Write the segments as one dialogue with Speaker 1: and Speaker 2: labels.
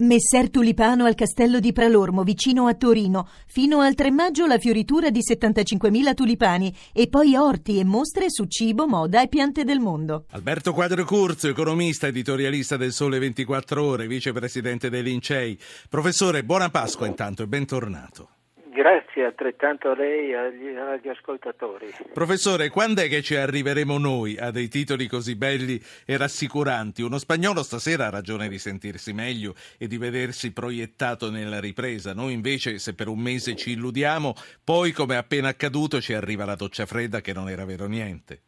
Speaker 1: Messer Tulipano al castello di Pralormo, vicino a Torino. Fino al 3 maggio la fioritura di 75.000 tulipani e poi orti e mostre su cibo, moda e piante del mondo.
Speaker 2: Alberto Quadro Curzio, economista, editorialista del Sole 24 Ore, vicepresidente dei Lincei. Professore, buona Pasqua intanto e bentornato.
Speaker 3: Grazie altrettanto a lei e agli, ascoltatori.
Speaker 2: Professore, quando è che ci arriveremo noi a dei titoli così belli e rassicuranti? Uno spagnolo stasera ha ragione di sentirsi meglio e di vedersi proiettato nella ripresa. Noi invece, se per un mese ci illudiamo, poi come appena accaduto ci arriva la doccia fredda che non era vero niente.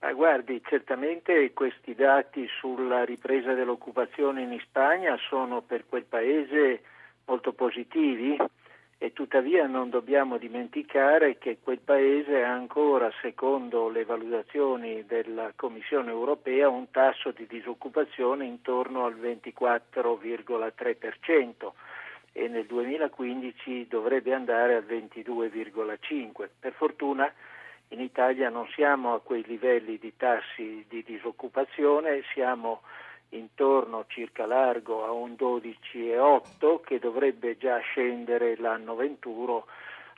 Speaker 3: Ma guardi, certamente questi dati sulla ripresa dell'occupazione in Spagna sono per quel paese molto positivi e tuttavia non dobbiamo dimenticare che quel paese ha ancora, secondo le valutazioni della Commissione europea, un tasso di disoccupazione intorno al 24,3% e nel 2015 dovrebbe andare al 22,5%. Per fortuna in Italia non siamo a quei livelli di tassi di disoccupazione, siamo intorno circa largo a un 12,8 che dovrebbe già scendere l'anno venturo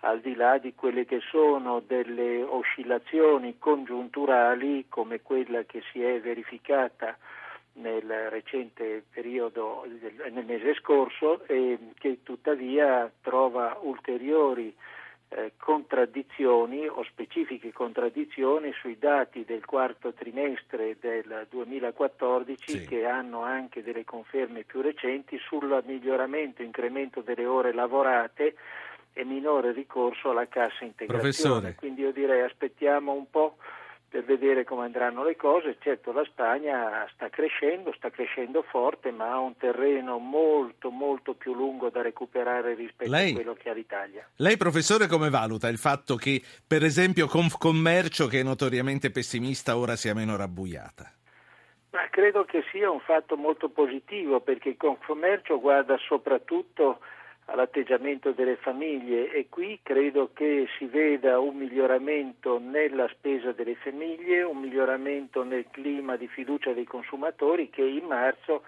Speaker 3: al di là di quelle che sono delle oscillazioni congiunturali come quella che si è verificata nel recente periodo, nel mese scorso e che tuttavia trova ulteriori eh, contraddizioni o specifiche contraddizioni sui dati del quarto trimestre del 2014 sì. che hanno anche delle conferme più recenti sul miglioramento, incremento delle ore lavorate e minore ricorso alla cassa integrazione.
Speaker 2: Professore.
Speaker 3: Quindi io direi aspettiamo un po' per vedere come andranno le cose. Certo la Spagna sta crescendo, sta crescendo forte, ma ha un terreno molto molto più lungo da recuperare rispetto lei, a quello che ha l'Italia.
Speaker 2: Lei professore come valuta il fatto che per esempio Confcommercio che è notoriamente pessimista ora sia meno rabbuiata?
Speaker 3: Ma credo che sia un fatto molto positivo perché Confcommercio guarda soprattutto all'atteggiamento delle famiglie e qui credo che si veda un miglioramento nella spesa delle famiglie, un miglioramento nel clima di fiducia dei consumatori che in marzo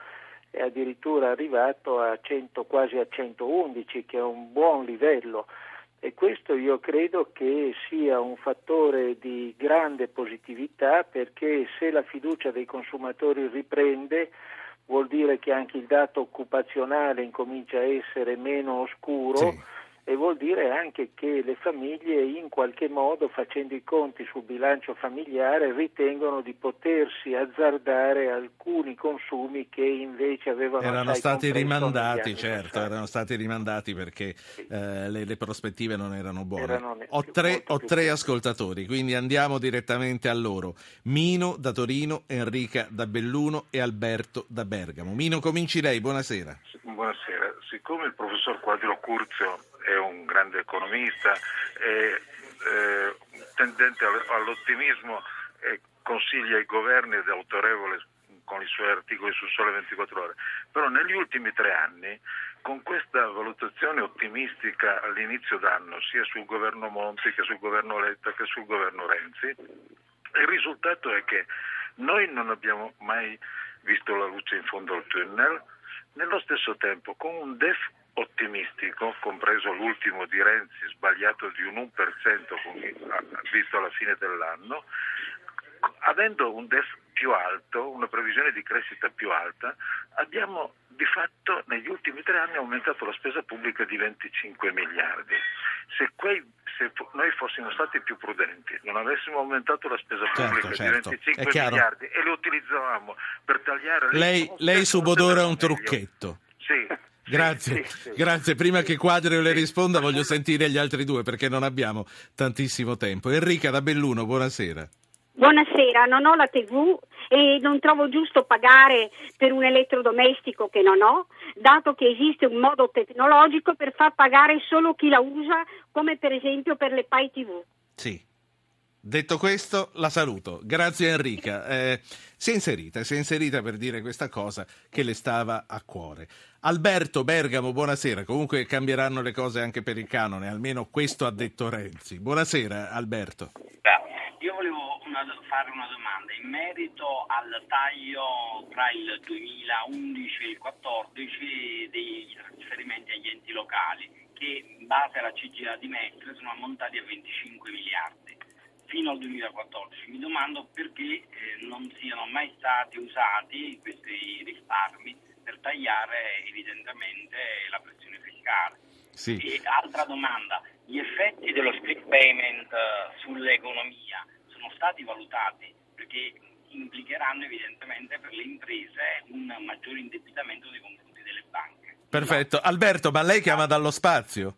Speaker 3: è addirittura arrivato a 100, quasi a 111, che è un buon livello. E questo io credo che sia un fattore di grande positività perché se la fiducia dei consumatori riprende vuol dire che anche il dato occupazionale incomincia a essere meno oscuro. Sì dire anche che le famiglie in qualche modo facendo i conti sul bilancio familiare ritengono di potersi azzardare alcuni consumi che invece avevano
Speaker 2: erano stati rimandati certo erano stati rimandati perché sì. eh, le, le, prospettive non erano buone. Erano ho tre, ho tre ascoltatori quindi andiamo direttamente a loro. Mino da Torino Enrica da Belluno e Alberto da Bergamo. Mino cominci lei buonasera.
Speaker 4: Buonasera siccome il professor Quadro Curzio è un grande economista, è eh, tendente all'ottimismo e consiglia ai governi ed è autorevole con i suoi articoli su Sole 24 Ore. Però negli ultimi tre anni, con questa valutazione ottimistica all'inizio d'anno, sia sul governo Monti che sul governo Letta che sul governo Renzi, il risultato è che noi non abbiamo mai visto la luce in fondo al tunnel, nello stesso tempo con un DEF ottimistico, compreso l'ultimo di Renzi sbagliato di un 1% visto alla fine dell'anno, avendo un DEF più alto, una previsione di crescita più alta, abbiamo di fatto negli ultimi tre anni aumentato la spesa pubblica di 25 miliardi. Se, quei, se noi fossimo stati più prudenti, non avessimo aumentato la spesa certo, pubblica certo, di 25 miliardi e lo utilizzavamo per tagliare...
Speaker 2: Lei, lei subodora un trucchetto.
Speaker 4: Sì.
Speaker 2: Grazie, sì, sì. grazie. Prima che Quadrio le risponda voglio sentire gli altri due perché non abbiamo tantissimo tempo. Enrica da Belluno, buonasera.
Speaker 5: Buonasera, non ho la TV e non trovo giusto pagare per un elettrodomestico che non ho, dato che esiste un modo tecnologico per far pagare solo chi la usa, come per esempio per le Pai TV.
Speaker 2: Sì. Detto questo, la saluto. Grazie Enrica. Eh, si è inserita, si è inserita per dire questa cosa che le stava a cuore. Alberto Bergamo, buonasera. Comunque cambieranno le cose anche per il canone, almeno questo ha detto Renzi. Buonasera Alberto.
Speaker 6: Io volevo una, fare una domanda. In merito al taglio tra il 2011 e il 2014 dei trasferimenti agli enti locali, che in base alla CGA di Mestre sono ammontati a 25 miliardi fino al 2014. Mi domando perché eh, non siano mai stati usati questi risparmi per tagliare evidentemente la pressione fiscale.
Speaker 2: Sì.
Speaker 6: E altra domanda, gli effetti dello split payment uh, sull'economia stati valutati perché implicheranno evidentemente per le imprese un maggiore indebitamento nei confronti delle banche.
Speaker 2: Perfetto. Alberto, ma lei chiama dallo spazio?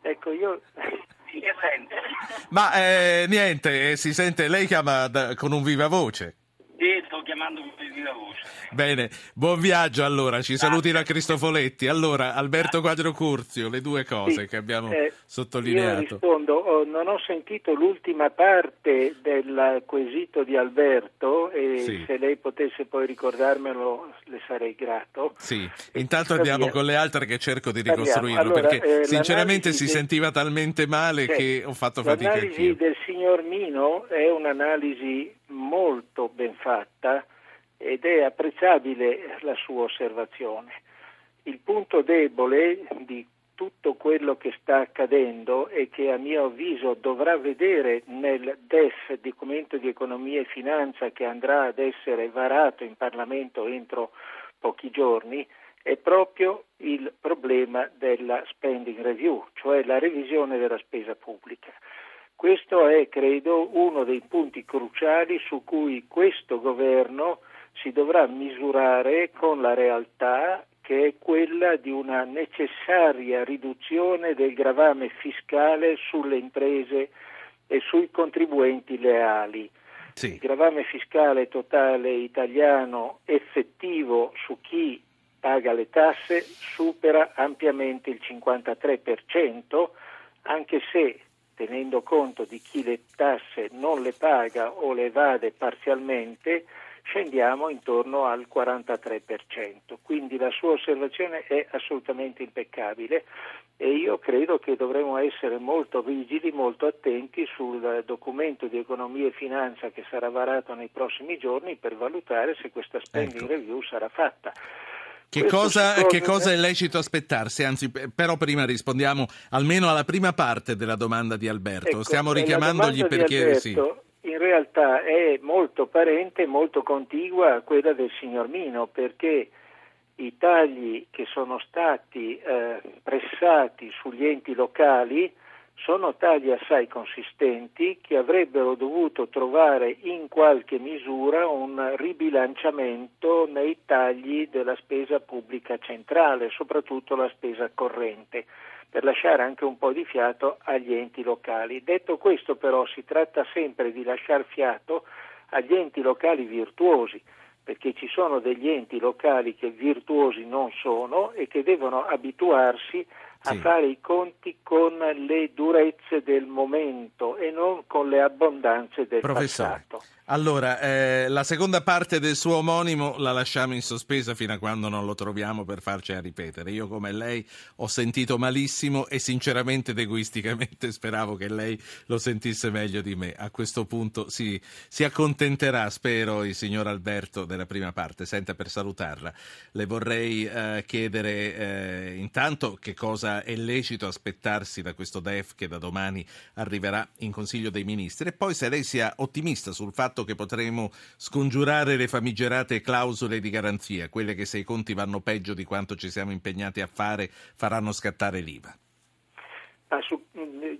Speaker 3: Ecco, io
Speaker 6: In che senso?
Speaker 2: Ma eh, niente, eh, si sente, lei chiama da- con un viva voce.
Speaker 6: Sì, sto chiamando con viva voce.
Speaker 2: Bene, buon viaggio allora, ci saluti da Cristofoletti. Allora, Alberto Quadro Curzio, le due cose
Speaker 3: Sì,
Speaker 2: che abbiamo
Speaker 3: eh, Io
Speaker 2: sottolineato.
Speaker 3: rispondo, oh, non ho sentito l'ultima parte del quesito di Alberto e
Speaker 2: Sì.
Speaker 3: se lei potesse poi ricordarmelo le sarei grato.
Speaker 2: Sì, intanto andiamo
Speaker 3: via.
Speaker 2: con le altre che cerco di ricostruirlo
Speaker 3: Allora,
Speaker 2: perché
Speaker 3: eh,
Speaker 2: sinceramente
Speaker 3: l'analisi
Speaker 2: si
Speaker 3: del-
Speaker 2: sentiva talmente male
Speaker 3: Sì.
Speaker 2: che ho fatto fatica
Speaker 3: L'analisi
Speaker 2: anch'io.
Speaker 3: del signor Mino è un'analisi molto ben fatta ed è apprezzabile la sua osservazione. Il punto debole di tutto quello che sta accadendo e che a mio avviso dovrà vedere nel DEF, documento di economia e finanza che andrà ad essere varato in Parlamento entro pochi giorni, è proprio il problema della spending review, cioè la revisione della spesa pubblica. Questo è, credo, uno dei punti cruciali su cui questo governo si dovrà misurare con la realtà che è quella di una necessaria riduzione del gravame fiscale sulle imprese e sui contribuenti leali. Il
Speaker 2: Sì,
Speaker 3: gravame fiscale totale italiano effettivo su chi paga le tasse supera ampiamente il 53%, anche se tenendo conto di chi le tasse non le paga o le evade parzialmente, scendiamo intorno al 43%. Quindi la sua osservazione è assolutamente impeccabile e io credo che dovremo essere molto vigili, molto attenti sul documento di economia e finanza che sarà varato nei prossimi giorni per valutare se questa spending
Speaker 2: Ecco.
Speaker 3: review sarà fatta.
Speaker 2: che cosa, che cosa è lecito aspettarsi? Anzi, però prima rispondiamo almeno alla prima parte della domanda di Alberto.
Speaker 3: Ecco,
Speaker 2: Stiamo richiamandogli perché
Speaker 3: Alberto,
Speaker 2: sì.
Speaker 3: In realtà è molto parente, molto contigua a quella del signor Mino, perché i tagli che sono stati eh, pressati sugli enti locali sono tagli assai consistenti che avrebbero dovuto trovare in qualche misura un ribilanciamento nei tagli della spesa pubblica centrale, soprattutto la spesa corrente per lasciare anche un po' di fiato agli enti locali. Detto questo però si tratta sempre di lasciare fiato agli enti locali virtuosi, perché ci sono degli enti locali che virtuosi non sono e che devono abituarsi a
Speaker 2: Sì.
Speaker 3: fare i conti con le durezze del momento e non con le abbondanze del
Speaker 2: Professore,
Speaker 3: passato.
Speaker 2: allora, eh, la seconda parte del suo omonimo la lasciamo in sospesa fino a quando non lo troviamo per farcela ripetere. Io come lei ho sentito malissimo e sinceramente ed egoisticamente speravo che lei lo sentisse meglio di me. A questo punto si, si accontenterà, spero, il signor Alberto della prima parte. Senta, per salutarla, le vorrei eh, chiedere eh, intanto che cosa è lecito aspettarsi da questo DEF che da domani arriverà in Consiglio dei Ministri e poi se lei sia ottimista sul fatto che potremo scongiurare le famigerate clausole di garanzia, quelle che se i conti vanno peggio di quanto ci siamo impegnati a fare faranno scattare l'IVA.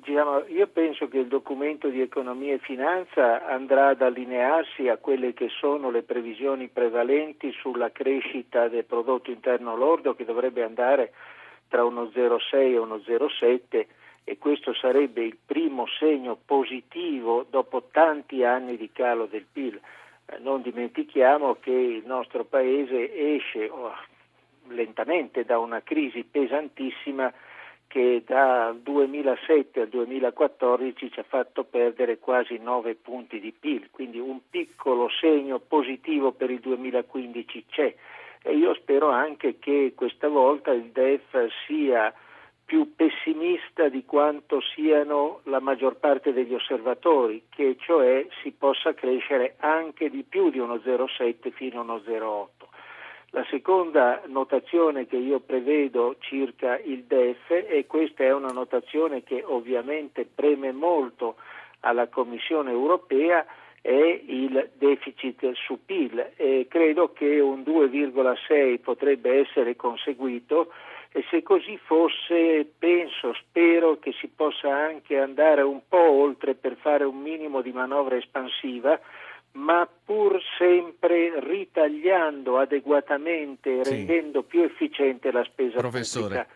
Speaker 3: Diciamo, io penso che il documento di economia e finanza andrà ad allinearsi a quelle che sono le previsioni prevalenti sulla crescita del prodotto interno lordo che dovrebbe andare tra uno 0,6 e uno 0,7 e questo sarebbe il primo segno positivo dopo tanti anni di calo del PIL. Eh, non dimentichiamo che il nostro paese esce oh, lentamente da una crisi pesantissima che dal 2007 al 2014 ci ha fatto perdere quasi 9 punti di PIL, quindi un piccolo segno positivo per il 2015 c'è e io spero anche che questa volta il DEF sia più pessimista di quanto siano la maggior parte degli osservatori, che cioè si possa crescere anche di più di uno 0,7 fino a uno 0,8. La seconda notazione che io prevedo circa il DEF, e questa è una notazione che ovviamente preme molto alla Commissione europea, è il deficit su PIL e credo che un 2,6 potrebbe essere conseguito e se così fosse penso, spero che si possa anche andare un po' oltre per fare un minimo di manovra espansiva ma pur sempre ritagliando adeguatamente e sì. rendendo più efficiente la spesa
Speaker 2: Professore.
Speaker 3: pubblica.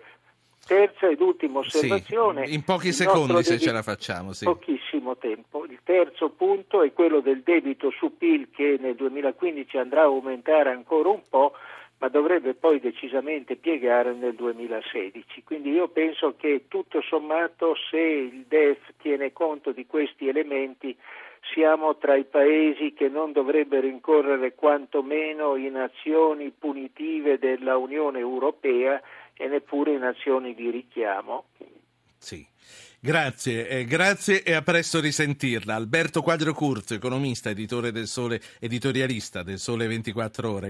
Speaker 3: Terza ed ultima osservazione.
Speaker 2: Sì, in pochi secondi se ce la facciamo. Sì.
Speaker 3: Pochissimo tempo. Il terzo punto è quello del debito su PIL che nel 2015 andrà a aumentare ancora un po', ma dovrebbe poi decisamente piegare nel 2016. Quindi io penso che tutto sommato se il DEF tiene conto di questi elementi siamo tra i paesi che non dovrebbero incorrere quantomeno in azioni punitive della Unione Europea e neppure in azioni di richiamo.
Speaker 2: Sì. Grazie, eh, grazie e a presto risentirla. Alberto Quadro Curzo, economista, editore del Sole, editorialista del Sole 24 Ore.